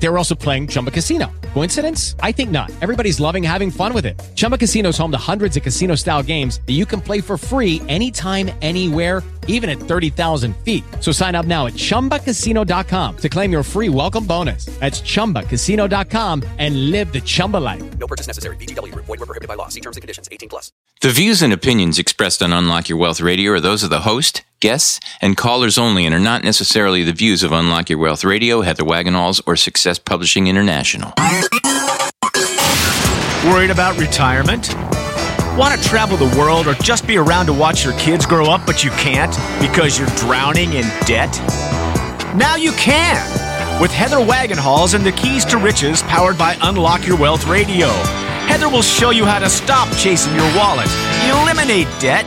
They were also playing Chumba Casino. Coincidence? I think not. Everybody's loving having fun with it. Chumba Casino is home to hundreds of casino style games that you can play for free anytime, anywhere even at 30,000 feet. So sign up now at ChumbaCasino.com to claim your free welcome bonus. That's ChumbaCasino.com and live the Chumba life. No purchase necessary. VGW. Void were prohibited by law. See terms and conditions. 18 plus. The views and opinions expressed on Unlock Your Wealth Radio are those of the host, guests, and callers only and are not necessarily the views of Unlock Your Wealth Radio, Heather Wagenhals, or Success Publishing International. Worried about retirement? Want to travel the world or just be around to watch your kids grow up, but you can't because you're drowning in debt? Now you can with Heather Wagenhals and the Keys to Riches powered by Unlock Your Wealth Radio. Heather will show you how to stop chasing your wallet, eliminate debt,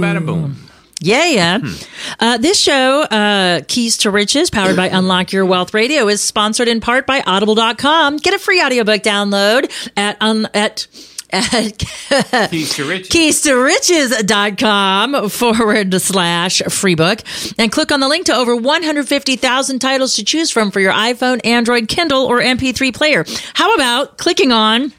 Bada bada boom. Yeah, yeah. Uh, this show, uh, Keys to Riches, powered by Unlock Your Wealth Radio, is sponsored in part by Audible.com. Get a free audiobook download at, un- at, at Keys to Riches. keys to riches.com forward slash free book and click on the link to over 150,000 titles to choose from for your iPhone, Android, Kindle, or MP3 player. How about clicking on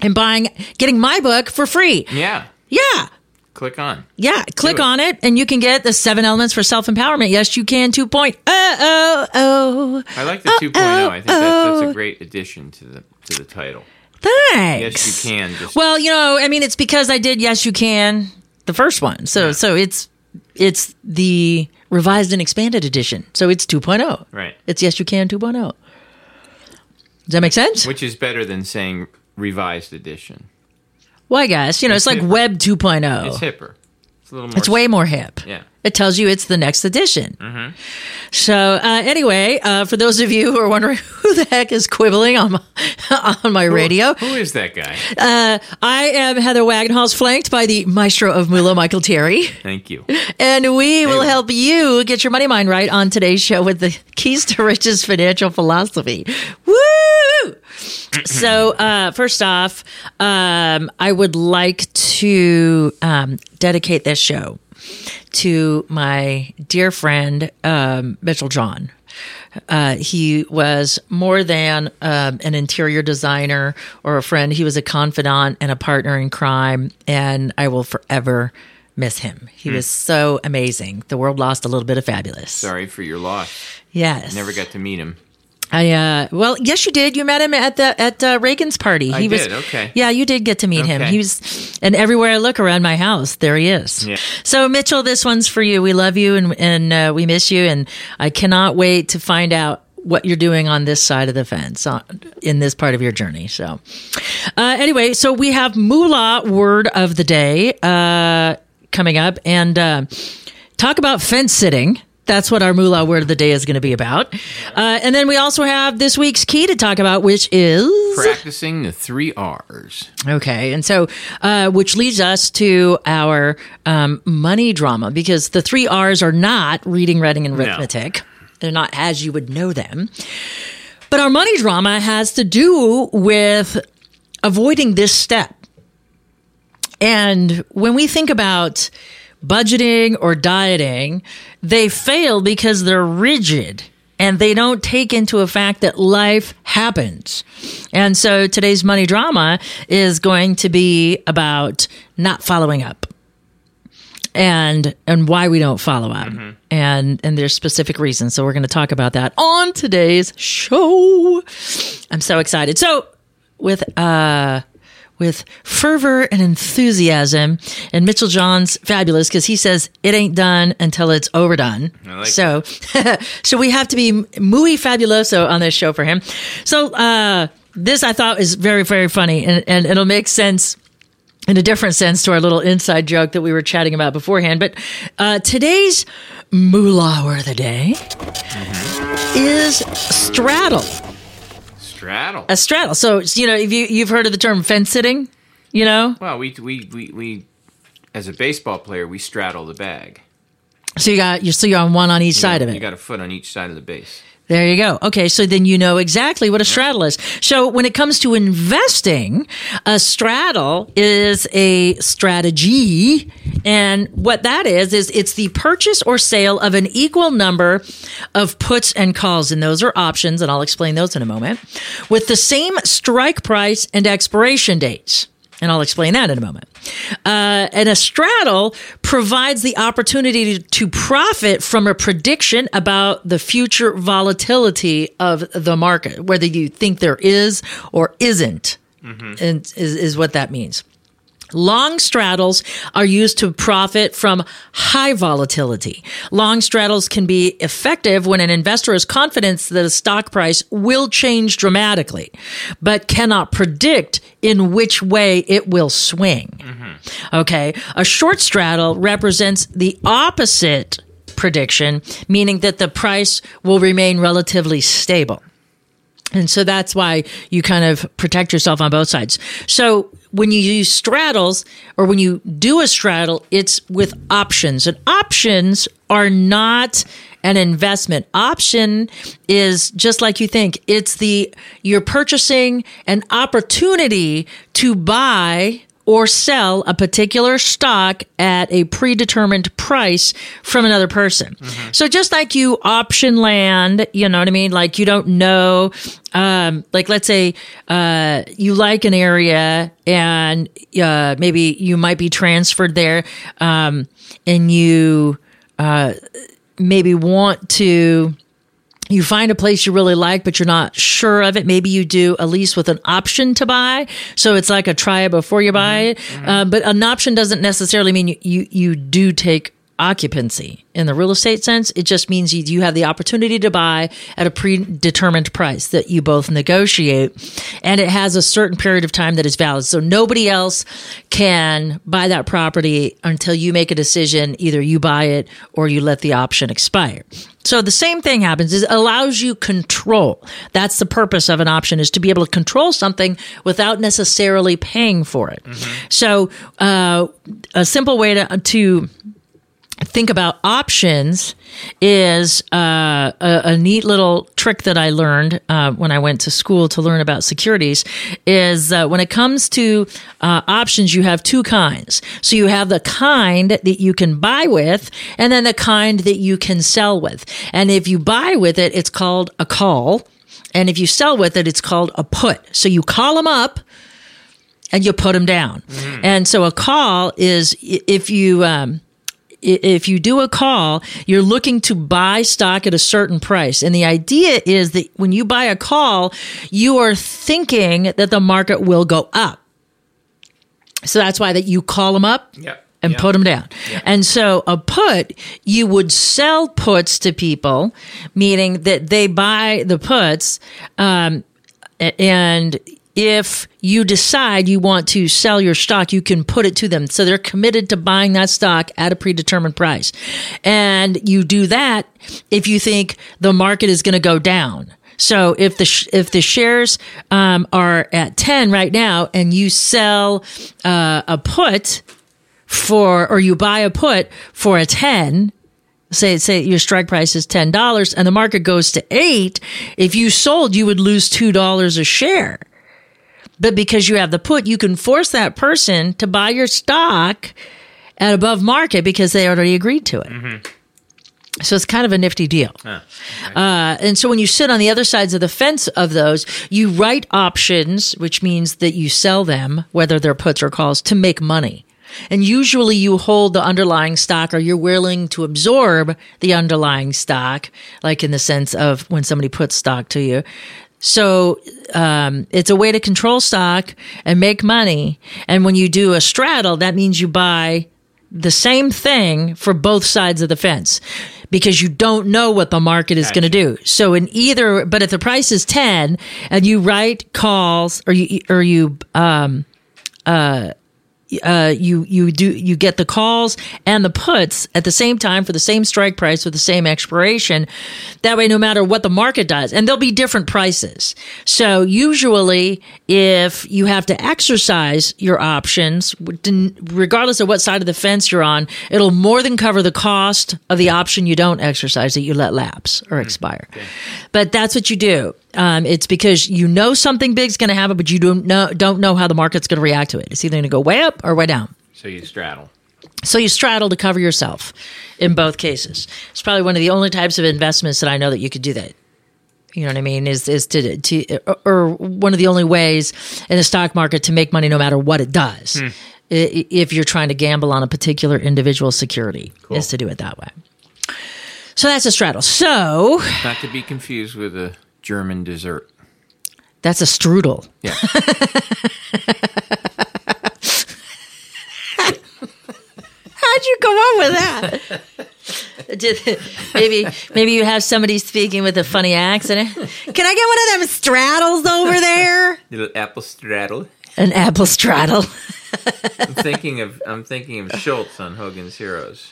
and buying, getting my book for free? Yeah. Yeah. Click on. Yeah, click it. on it and you can get the seven elements for self empowerment. Yes, you can 2.0. point Oh, oh, oh. I like the 2.0. I think that's, that's a great addition to the to the title. Thanks. Yes, you can. Just Well, you know, I mean, it's because I did Yes You Can, the first one. So, so it's it's the revised and expanded edition. So it's 2.0. Right. It's Yes You Can 2.0. Does that make sense? which is better than saying revised edition. Why, guys? You know, it's, It's like. Web 2.0. It's hipper. It's a little more. It's way more hip. Yeah. It tells you it's the next edition. So, uh, anyway, uh, for those of you who are wondering who the heck is quibbling on my, on my radio, Who is that guy? uh, I am Heather Wagenhals, flanked by the maestro of Moolah, Michael Terry. Thank you. And we will help you get your money mind right on today's show with the Keys to Riches financial philosophy. Woo! So, uh, first off, um, I would like to um, dedicate this show to my dear friend, um, Mitchell John. Uh, he was more than um, an interior designer or a friend. He was a confidant and a partner in crime, and I will forever miss him. He was so amazing. The world lost a little bit of fabulous. Sorry for your loss. Yes. Never got to meet him. I uh well, yes you did. You met him at the at uh, Reagan's party. I he was did, okay. Yeah, you did get to meet him. He was and everywhere I look around my house, there he is. Yeah. So Mitchell, this one's for you. We love you and and uh, we miss you and I cannot wait to find out what you're doing on this side of the fence on, in this part of your journey. So, uh, anyway, so we have Moolah word of the day uh, coming up, and uh, talk about fence sitting. That's what our Moolah word of the day is going to be about. Uh, and then we also have this week's key to talk about, which is Practicing the three R's. Okay. And so, uh, which leads us to our um, money drama because the three R's are not reading, writing, and arithmetic. They're not as you would know them. But our money drama has to do with avoiding this step. And when we think about budgeting or dieting, they fail because they're rigid and they don't take into a fact that life happens. And so today's money drama is going to be about not following up and and why we don't follow up. And and there's specific reasons. So we're going to talk about that on today's show. I'm so excited. So with uh with fervor and enthusiasm. And mitchell john's fabulous because he says it ain't done until it's overdone. Like so so we have to be muy fabuloso on this show for him. So uh this I thought is very, very funny, and, and it'll make sense in a different sense to our little inside joke that we were chatting about beforehand. But uh, today's moolah word of the day is straddle. Straddle. A straddle. So you know, if you you've heard of the term fence sitting, you know, Well, we, we, we, we, as a baseball player, we straddle the bag. so you got you're so you're on one on each side of it. You got a foot on each side of the base. There you go. Okay, so then you know exactly what a straddle is. So when it comes to investing, a straddle is a strategy. And what that is, is it's the purchase or sale of an equal number of puts and calls. And those are options, and I'll explain those in a moment, with the same strike price and expiration dates. And I'll explain that in a moment. Uh, and a straddle provides the opportunity to, profit from a prediction about the future volatility of the market, whether you think there is or isn't, and is, is what that means. Long straddles are used to profit from high volatility. Long straddles can be effective when an investor has confidence that a stock price will change dramatically, but cannot predict in which way it will swing. Mm-hmm. Okay. A short straddle represents the opposite prediction, meaning that the price will remain relatively stable. And so that's why you kind of protect yourself on both sides. So when you use straddles or when you do a straddle, it's with options. And options are not an investment. Option is just like you think. It's the you're purchasing an opportunity to buy or sell a particular stock at a predetermined price from another person. So just like you option land, you know what I mean? Like you don't know, um, like let's say, uh, you like an area and, uh, maybe you might be transferred there, um, and you, uh, maybe want to, you find a place you really like, but you're not sure of it. Maybe you do a lease with an option to buy. So it's like a try it before you buy it. Uh, but an option doesn't necessarily mean you, you, you do take occupancy in the real estate sense. It just means you, you have the opportunity to buy at a predetermined price that you both negotiate. And it has a certain period of time that is valid. So nobody else can buy that property until you make a decision. Either you buy it or you let the option expire. So the same thing happens is it allows you control. That's the purpose of an option is to be able to control something without necessarily paying for it. So uh, a simple way to to think about options is uh, a, a neat little trick that I learned uh, when I went to school to learn about securities. Is uh, when it comes to uh, options, you have two kinds. So you have the kind that you can buy with, and then the kind that you can sell with. And if you buy with it, it's called a call. And if you sell with it, it's called a put. So you call them up and you put them down. And so a call is if you um, if you do a call, you're looking to buy stock at a certain price. And the idea is that when you buy a call, you are thinking that the market will go up. So that's why that you call them up Yep. and Yep. put them down. And so a put, you would sell puts to people, meaning that they buy the puts, um, and if you decide you want to sell your stock, you can put it to them. So they're committed to buying that stock at a predetermined price. And you do that if you think the market is going to go down. So if the sh- if the shares um, are at ten right now, and you sell uh, a put for, or you buy a put for a ten, say say your strike price is ten dollars, and the market goes to eight. If you sold, you would lose two dollars a share. But because you have the put, you can force that person to buy your stock at above market because they already agreed to it. So it's kind of a nifty deal. Uh, and so when you sit on the other sides of the fence of those, you write options, which means that you sell them, whether they're puts or calls, to make money. And usually you hold the underlying stock or you're willing to absorb the underlying stock, like in the sense of when somebody puts stock to you. So um, it's a way to control stock and make money. And when you do a straddle, that means you buy the same thing for both sides of the fence because you don't know what the market is going to do. So in either, but if the price is 10 and you write calls or you, or you, um, uh, Uh, you you do you get the calls and the puts at the same time for the same strike price with the same expiration. That way, no matter what the market does, and there'll be different prices. So usually, if you have to exercise your options, regardless of what side of the fence you're on, it'll more than cover the cost of the option you don't exercise that you let lapse or hmm. expire. But that's what you do. Um, it's because you know something big's going to happen, but you don't know don't know how the market's going to react to it. It's either going to go way up or way down. So you straddle. So you straddle to cover yourself in both cases. It's probably one of the only types of investments that I know that you could do that. You know what I mean? Is is to to or one of the only ways in the stock market to make money no matter what it does. I- If you're trying to gamble on a particular individual security, is to do it that way. So that's a straddle. So Not to be confused with a German dessert. that's a strudel. Yeah. How'd you come up with that? Did- maybe maybe you have somebody speaking with a funny accent. Can I get one of them straddles over there? Little apple straddle. An apple straddle. I'm thinking of I'm thinking of Schultz on Hogan's Heroes.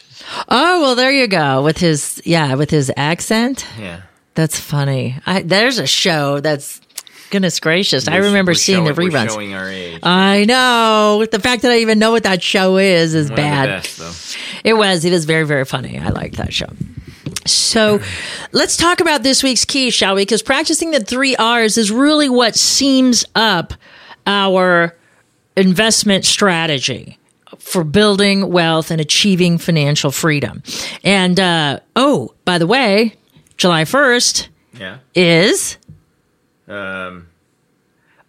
Oh well, there you go with his yeah with his accent. Yeah. That's funny. I, there's a show that's goodness gracious. I We're- remember we're seeing the showing- we're reruns. showing our age. I know the fact that I even know what that show is is One bad. the best. It was. It was very, very funny. I liked that show. So let's talk about this week's key, shall we? Because practicing the three R's is really what seams up our investment strategy for building wealth and achieving financial freedom. And, uh, oh, by the way, July 1st Yeah. is Um,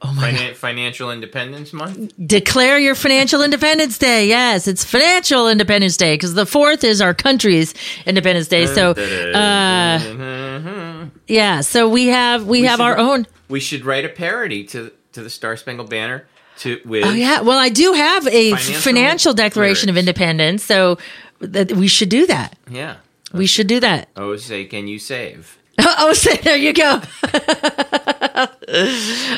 Oh my finan- financial independence month. Declare your financial independence day. Yes, it's financial independence day because the fourth is our country's independence day. So, uh, yeah, so we have we, have should- our own. We should write a parody to to the Star Spangled Banner to with Oh yeah, well, I do have a Financial financial, declaration of independence, so that we should do that. yeah. We should do that. Oh, say can you save? Oh, say, there you go.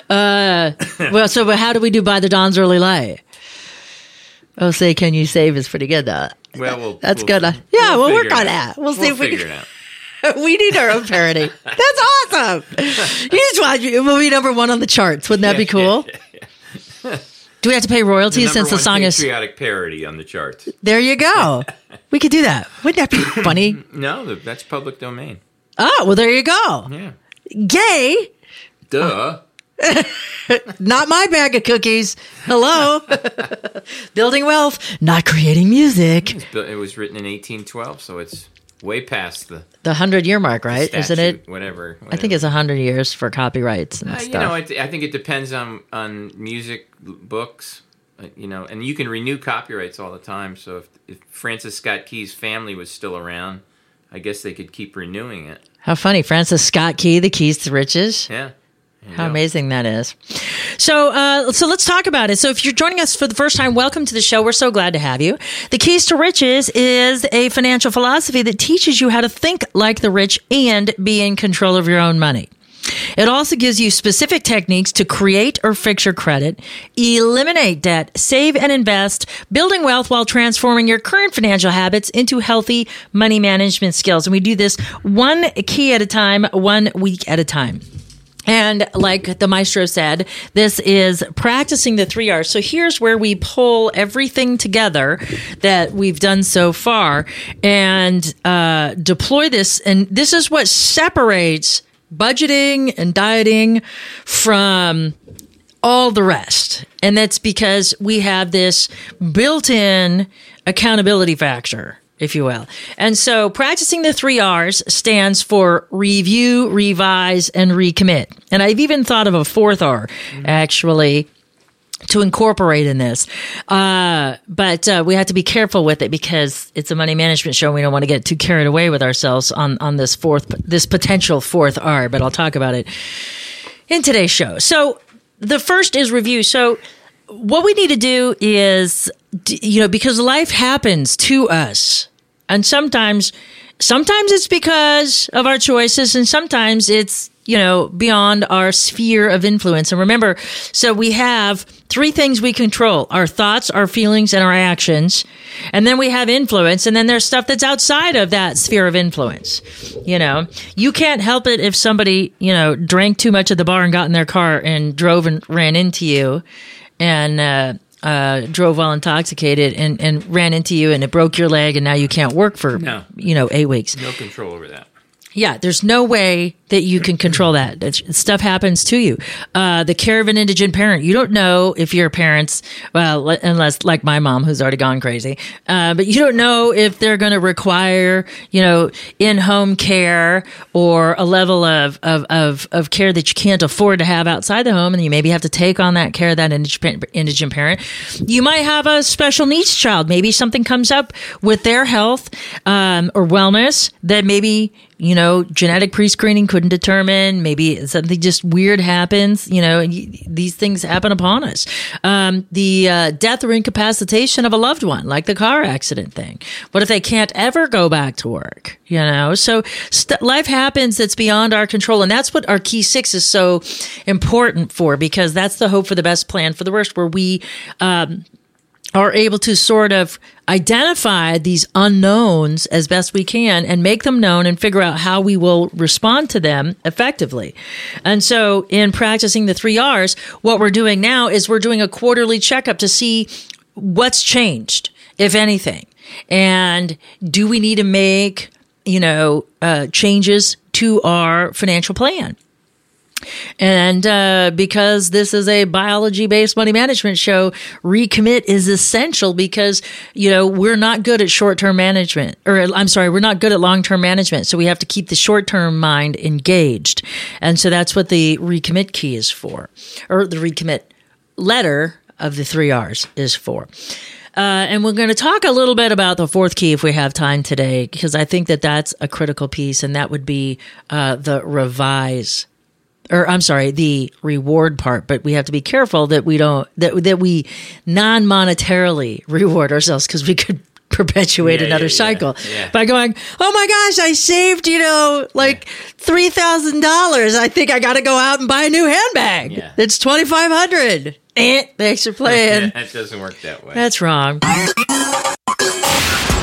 uh, well, so but how do we do by the dawn's early light? Oh, say can you save is pretty good though. Well, we'll That's we'll, good. Yeah, we'll work on that. We'll see if we figure can- it out. we need our own parody. That's awesome. You just watch it. We'll be number one on the charts. Wouldn't that be cool? Do we have to pay royalties Number since the song is? A patriotic parody on the charts. There you go. We could do that. Wouldn't that be funny? No, that's public domain. Oh, well, there you go. Yeah. Gay, Duh. not my bag of cookies. Hello. Building wealth, not creating music. It was written in 1812, so it's way past the The hundred year mark, right? statute, Isn't it? Whatever, I think it's a hundred years for copyrights and Uh, stuff. you know, it, I think it depends on on music books. Uh, You know, and you can renew copyrights all the time. So if, if Francis Scott Key's family was still around, I guess they could keep renewing it. How funny. Francis Scott Key, The Keys to Riches. Yeah. How amazing that is. So, uh, so let's talk about it. So, if you're joining us for the first time, welcome to the show. We're so glad to have you. The Keys to Riches is a financial philosophy that teaches you how to think like the rich and be in control of your own money. It also gives you specific techniques to create or fix your credit, eliminate debt, save and invest, building wealth while transforming your current financial habits into healthy money management skills. And we do this one key at a time, one week at a time. And like the maestro said, this is practicing the three R's. So here's where we pull everything together that we've done so far and uh, deploy this. And this is what separates budgeting and dieting from all the rest. And that's because we have this built in accountability factor, if you will. And so practicing the three R's stands for review, revise, and recommit. And I've even thought of a fourth R, actually. To incorporate in this, uh, but uh, we have to be careful with it because it's a money management show. We don't want to get too carried away with ourselves on on this fourth, this potential fourth R. But I'll talk about it in today's show. So the first is review. So what we need to do is, you know, because life happens to us, and sometimes, sometimes it's because of our choices, and sometimes it's you know beyond our sphere of influence. And remember, so we have three things we control: our thoughts, our feelings, and our actions. And then we have influence, and then there's stuff that's outside of that sphere of influence. You know, you can't help it if somebody you know drank too much at the bar and got in their car and drove and ran into you and uh, uh, drove while intoxicated and, and ran into you and it broke your leg and now you can't work for No. you know eight weeks. No control over that. Yeah, there's no way that you can control that. It's, stuff happens to you. Uh, the care of an indigent parent. You don't know if your parents, well, le- unless like my mom, who's already gone crazy, uh, but you don't know if they're going to require, you know, in-home care or a level of, of, of, of care that you can't afford to have outside the home. And you maybe have to take on that care of that indigent, indigent parent. You might have a special needs child. Maybe something comes up with their health, um, or wellness that maybe you know, genetic pre-screening couldn't determine. Maybe something just weird happens. You know, these things happen upon us. Um, the uh, death or incapacitation of a loved one, like the car accident thing. What if they can't ever go back to work? You know, so st- life happens that's beyond our control, and that's what our key six is so important for because that's the hope for the best, plan for the worst, where we. Um, are able to sort of identify these unknowns as best we can and make them known and figure out how we will respond to them effectively. And so in practicing the three R's, what we're doing now is we're doing a quarterly checkup to see what's changed, if anything. And do we need to make, you know, uh, changes to our financial plan? And uh, because this is a biology based money management show, recommit is essential because, you know, we're not good at short term management, or I'm sorry, we're not good at long term management. So we have to keep the short term mind engaged. And so that's what the recommit key is for, or the recommit letter of the three R's is for. Uh, and we're going to talk a little bit about the fourth key if we have time today, because I think that that's a critical piece, and that would be uh, the revise or I'm sorry, the reward part, but we have to be careful that we don't that that we non-monetarily reward ourselves because we could perpetuate Yeah, another yeah, cycle yeah. by going, "Oh my gosh, I saved, you know, like $3,000. I think I got to go out and buy a new handbag. Yeah. It's 2500." Eh, thanks for playing. that doesn't work that way. That's wrong.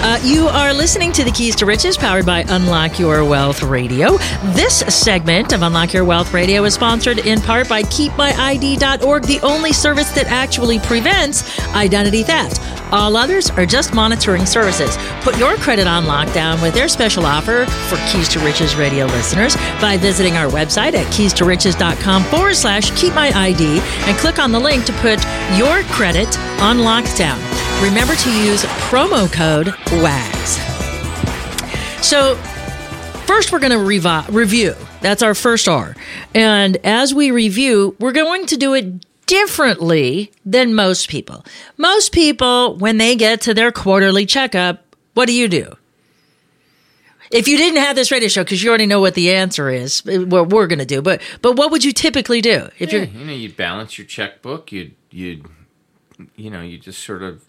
Uh, you are listening to the Keys to Riches, powered by Unlock Your Wealth Radio. This segment of Unlock Your Wealth Radio is sponsored in part by KeepMyID.org, the only service that actually prevents identity theft. All others are just monitoring services. Put your credit on lockdown with their special offer for Keys to Riches radio listeners by visiting our website at keys-to-riches.com forward slash keep my ID and click on the link to put your credit on lockdown. Remember to use promo code WAGS. So, first we're going to revi- review. That's our first R. And as we review, we're going to do it differently than most people. Most people, when they get to their quarterly checkup, what do you do? If you didn't have this radio show, because you already know what the answer is, uh, what we're going to do, but but what would you typically do if Yeah, you're you know, you'd balance your checkbook. You'd you'd you know you just sort of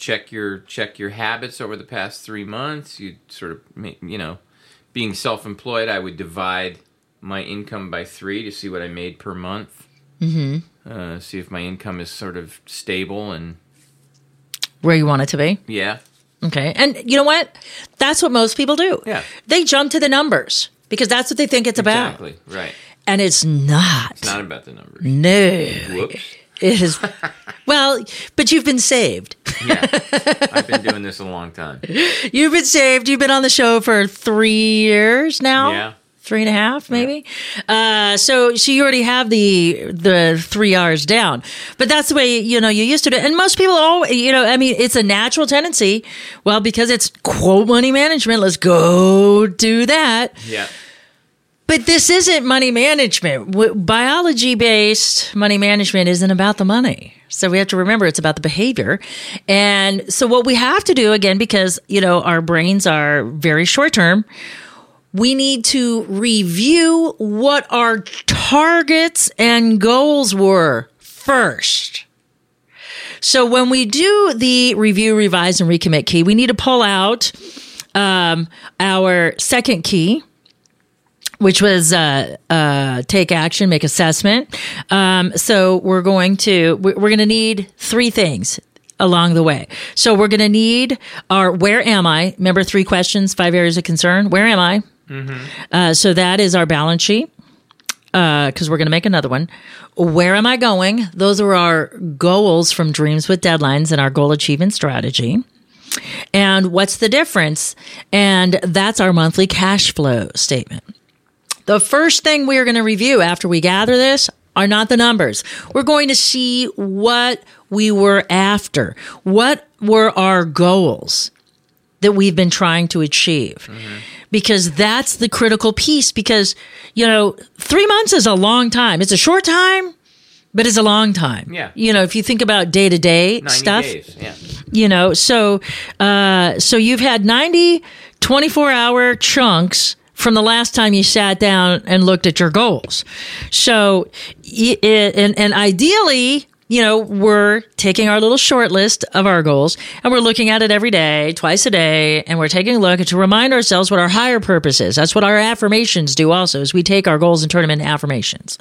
check your check your habits over the past three months. You'd sort of you know, being self-employed, I would divide my income by three to see what I made per month. Mm-hmm. Uh, see if my income is sort of stable and where you want it to be? yeah, Okay. And you know what? That's what most people do. Yeah. They jump to the numbers because that's what they think it's about. exactly right. And it's not. It's not about the numbers. no. Whoops. It is. well, but you've been saved. Yeah, I've been doing this a long time. You've been saved. You've been on the show for three years now. Yeah. Three and a half, maybe. Uh, so, so you already have the the three R's down, but that's the way you know you used to do. it. And most people, all you know, I mean, it's a natural tendency. Well, because it's quote money management, let's go do that. Yeah. But this isn't money management. Biology based money management isn't about the money. So we have to remember it's about the behavior. And so what we have to do again, because, you know, our brains are very short term, we need to review what our targets and goals were first. So when we do the review, revise, and recommit key, we need to pull out um, our second key, which was uh, uh, take action, make assessment. Um, so we're going to we- we're going to need three things along the way. So we're going to need our where am I? Remember three questions, five areas of concern. Where am I? Uh, so that is our balance sheet because we're going to make another one. Where am I going? Those are our goals from Dreams with Deadlines and our goal achievement strategy. And what's the difference? And that's our monthly cash flow statement. The first thing we are going to review after we gather this are not the numbers. We're going to see what we were after. What were our goals that we've been trying to achieve? Because that's the critical piece. Because, you know, three months is a long time. It's a short time, but it's a long time. Yeah. You know, if you think about day to day 90 stuff, days. Yeah. you know so uh so you've had 90 24 hour chunks from the last time you sat down and looked at your goals. So and and ideally you know we're taking our little short list of our goals and we're looking at it every day twice a day and we're taking a look to remind ourselves what our higher purpose is. That's what our affirmations do also is we take our goals and turn them into affirmations.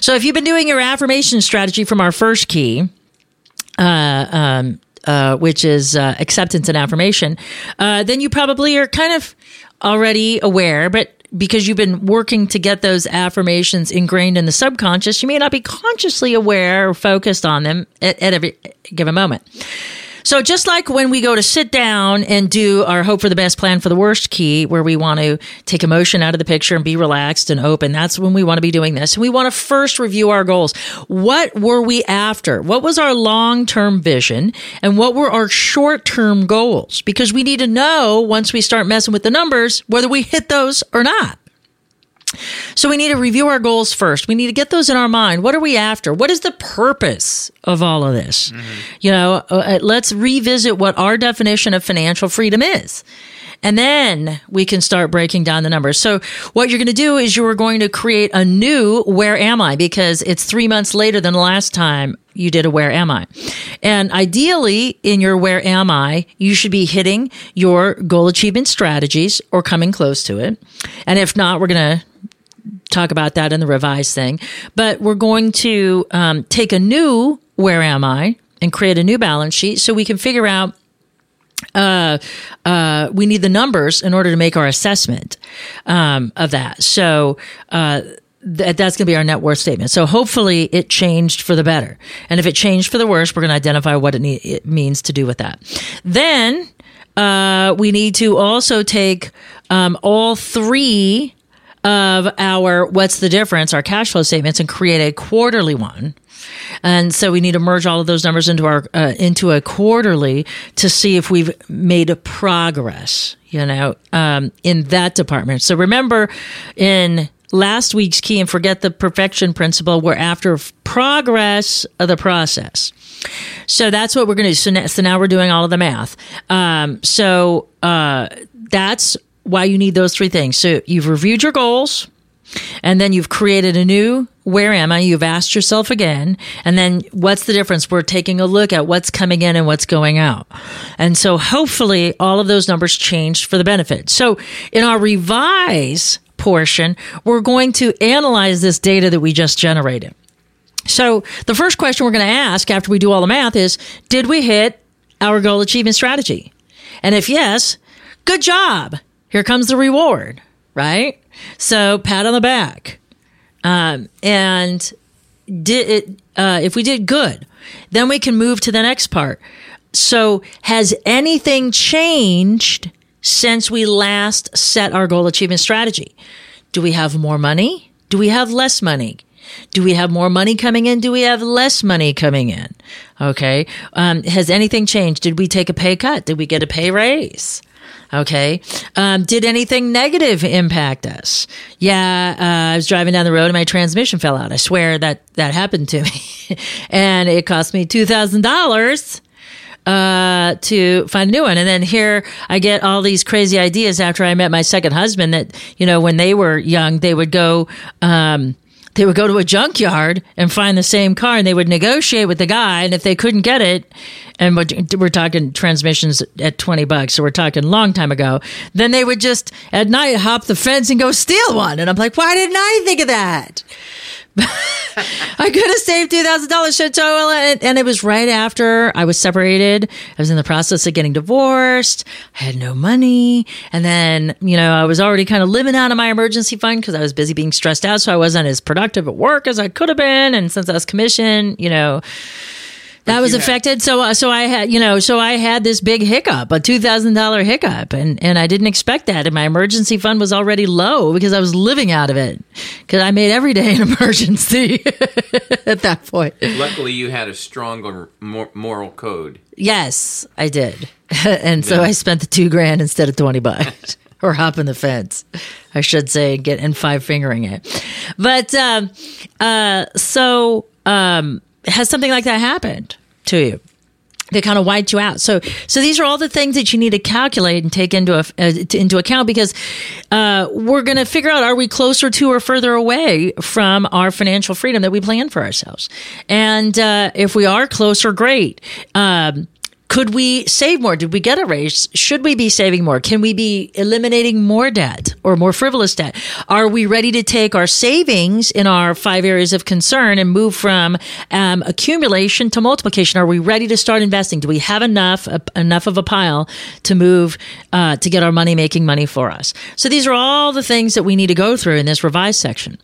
So if you've been doing your affirmation strategy from our first key uh, which is uh, acceptance and affirmation, uh, then you probably are kind of already aware, but because you've been working to get those affirmations ingrained in the subconscious, you may not be consciously aware or focused on them at, at every given moment. So just like when we go to sit down and do our hope for the best plan for the worst key, where we want to take emotion out of the picture and be relaxed and open, that's when we want to be doing this. And We want to first review our goals. What were we after? What was our long term vision? And what were our short term goals? Because we need to know once we start messing with the numbers whether we hit those or not. So we need to review our goals first. We need to get those in our mind. What are we after? What is the purpose of all of this? You know, uh, let's revisit what our definition of financial freedom is. And then we can start breaking down the numbers. So what you're going to do is you are going to create a new where am I because it's 3 months later than the last time you did a where am I. And ideally in your where am I, you should be hitting your goal achievement strategies or coming close to it. And if not, we're going to talk about that in the revised thing. But we're going to um, take a new where am I and create a new balance sheet so we can figure out uh, uh, we need the numbers in order to make our assessment um, of that. So uh, th- that's going to be our net worth statement. So hopefully it changed for the better. And if it changed for the worse, we're going to identify what it, ne- it means to do with that. Then uh, we need to also take um, all three of our what's the difference, our cash flow statements, and create a quarterly one. And so we need to merge all of those numbers into our uh, into a quarterly to see if we've made a progress. You know, um, in that department. So remember, in last week's key and forget the perfection principle, we're after progress of the process. So that's what we're going to do. So now, so now we're doing all of the math. Um, so uh, that's why you need those three things. So you've reviewed your goals, and then you've created a new where am I? You've asked yourself again, and then what's the difference? We're taking a look at what's coming in and what's going out. And so hopefully all of those numbers changed for the benefit. So in our revise portion, we're going to analyze this data that we just generated. So the first question we're going to ask after we do all the math is, did we hit our goal achievement strategy? And if yes, good job. Here comes the reward, right? So pat on the back. Um, and did it, uh, if we did good, then we can move to the next part. So has anything changed since we last set our goal achievement strategy? Do we have more money? Do we have less money? Do we have more money coming in? Do we have less money coming in? Okay. Um, has anything changed? Did we take a pay cut? Did we get a pay raise? Okay. Um, did anything negative impact us? Yeah. Uh, I was driving down the road and my transmission fell out. I swear that that happened to me. and it cost me $2,000 uh, to find a new one. And then here I get all these crazy ideas after I met my second husband that, you know, when they were young, they would go, um, they would go to a junkyard and find the same car and they would negotiate with the guy. And if they couldn't get it, and we're, talking transmissions at 20 bucks, so we're talking long time ago, then they would just at night hop the fence and go steal one. And I'm like, why didn't I think of that? I could have saved two thousand dollars. So, and, and it was right after I was separated. I was in the process of getting divorced. I had no money, and then you know I was already kind of living out of my emergency fund because I was busy being stressed out. So I wasn't as productive at work as I could have been. And since I was commissioned, you know. That was you had- affected. So, uh, so I had, you know, so I had this big hiccup, a two thousand dollar hiccup, and and I didn't expect that. And my emergency fund was already low because I was living out of it because I made every day an emergency at that point. Luckily, you had a stronger mor- moral code. Yes, I did, and so I spent the two grand instead of twenty bucks. Or hopping the fence, I should say, and get and five fingering it. But um, uh, so um, has something like that happened to you? they kind of wiped you out. So, so these are all the things that you need to calculate and take into a, uh, into account because uh, we're going to figure out are we closer to or further away from our financial freedom that we plan for ourselves. And uh, if we are closer, great. Um, could we save more? Did we get a raise? Should we be saving more? Can we be eliminating more debt or more frivolous debt? Are we ready to take our savings in our five areas of concern and move from um, accumulation to multiplication? Are we ready to start investing? Do we have enough uh, enough of a pile to move uh, to get our money making money for us? So these are all the things that we need to go through in this revised section.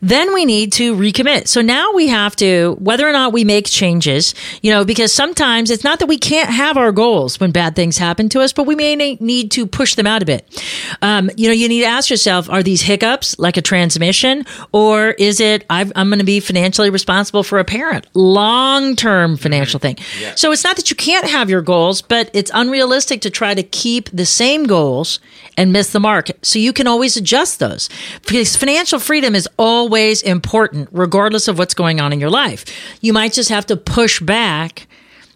Then we need to recommit. So now we have to, whether or not we make changes, you know, because sometimes it's not that we can't have our goals when bad things happen to us, but we may need to push them out a bit. Um, you know, you need to ask yourself, are these hiccups like a transmission or is it, I've, I'm going to be financially responsible for a parent? Long term financial thing. So it's not that you can't have your goals, but it's unrealistic to try to keep the same goals and miss the mark. So you can always adjust those because financial freedom is always important, regardless of what's going on in your life. You might just have to push back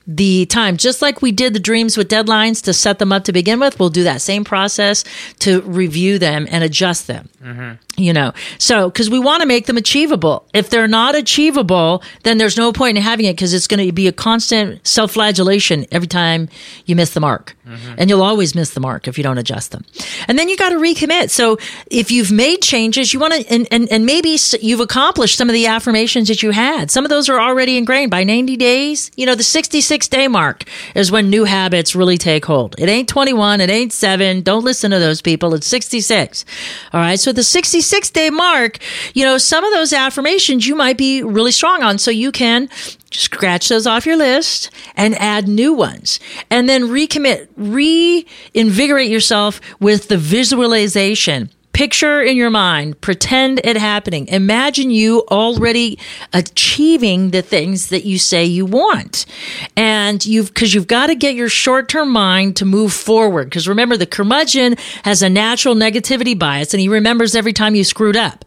the time, just like we did the dreams with deadlines to set them up to begin with. We'll do that same process to review them and adjust them. Mm-hmm. You know, so because we want to make them achievable. If they're not achievable, then there's no point in having it because it's going to be a constant self flagellation every time you miss the mark. Mm-hmm. And you'll always miss the mark if you don't adjust them. And then you got to recommit. So if you've made changes, you want to, and, and, and maybe you've accomplished some of the affirmations that you had. Some of those are already ingrained by 90 days. You know, the 66 day mark is when new habits really take hold. It ain't 21, it ain't seven. Don't listen to those people. It's 66. All right. So the 66 day mark, you know, some of those affirmations you might be really strong on. So you can scratch those off your list and add new ones and then recommit, reinvigorate yourself with the visualization. Picture in your mind, pretend it happening. Imagine you already achieving the things that you say you want. And you've, cause you've got to get your short term mind to move forward. Cause remember, the curmudgeon has a natural negativity bias and he remembers every time you screwed up.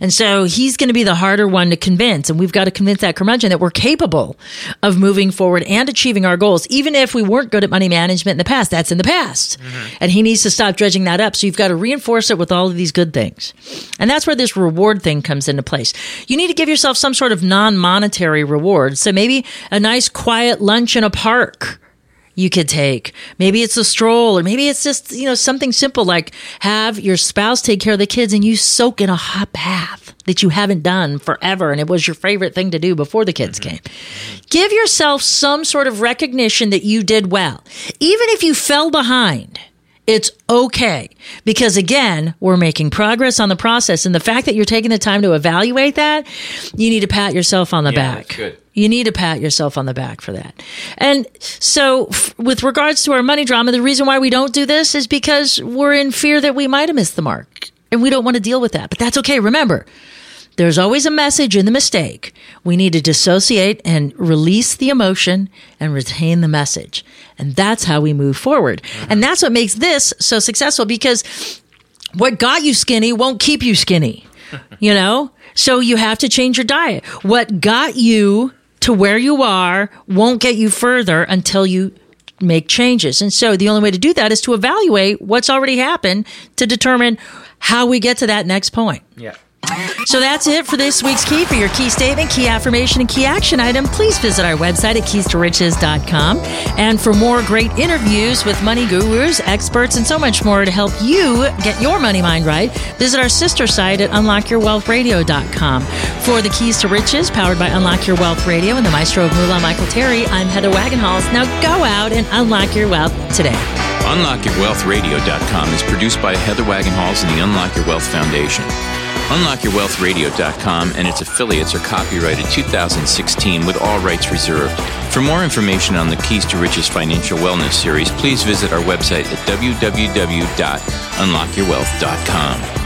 And so he's going to be the harder one to convince. And we've got to convince that curmudgeon that we're capable of moving forward and achieving our goals. Even if we weren't good at money management in the past, that's in the past. Mm-hmm. And he needs to stop dredging that up. So you've got to reinforce it with all of these good things. And that's where this reward thing comes into place. You need to give yourself some sort of non monetary reward. So maybe a nice quiet lunch in a park you could take. Maybe it's a stroll, or maybe it's just, you know, something simple like have your spouse take care of the kids and you soak in a hot bath that you haven't done forever and it was your favorite thing to do before the kids mm-hmm. came. Give yourself some sort of recognition that you did well. Even if you fell behind, it's okay because again, we're making progress on the process. And the fact that you're taking the time to evaluate that, you need to pat yourself on the Yeah, back. good. You need to pat yourself on the back for that. And so, f- with regards to our money drama, the reason why we don't do this is because we're in fear that we might have missed the mark and we don't want to deal with that. But that's okay. Remember, there's always a message in the mistake. We need to dissociate and release the emotion and retain the message. And that's how we move forward. Uh-huh. And that's what makes this so successful because what got you skinny won't keep you skinny, you know? So you have to change your diet. What got you to where you are won't get you further until you make changes. And so the only way to do that is to evaluate what's already happened to determine how we get to that next point. Yeah. So that's it for this week's key. For your key statement, key affirmation, and key action item, please visit our website at keystoriches.com. And for more great interviews with money gurus, experts, and so much more to help you get your money mind right, visit our sister site at unlockyourwealthradio.com. For the Keys to Riches, powered by Unlock Your Wealth Radio and the maestro of Moolah, Michael Terry, I'm Heather Wagenhals. Now go out and unlock your wealth today. UnlockYourWealthRadio.com is produced by Heather Wagenhals and the Unlock Your Wealth Foundation. UnlockYourWealthRadio.com and its affiliates are copyrighted 2016 with all rights reserved. For more information on the Keys to Riches Financial Wellness Series, please visit our website at www.unlockyourwealth.com.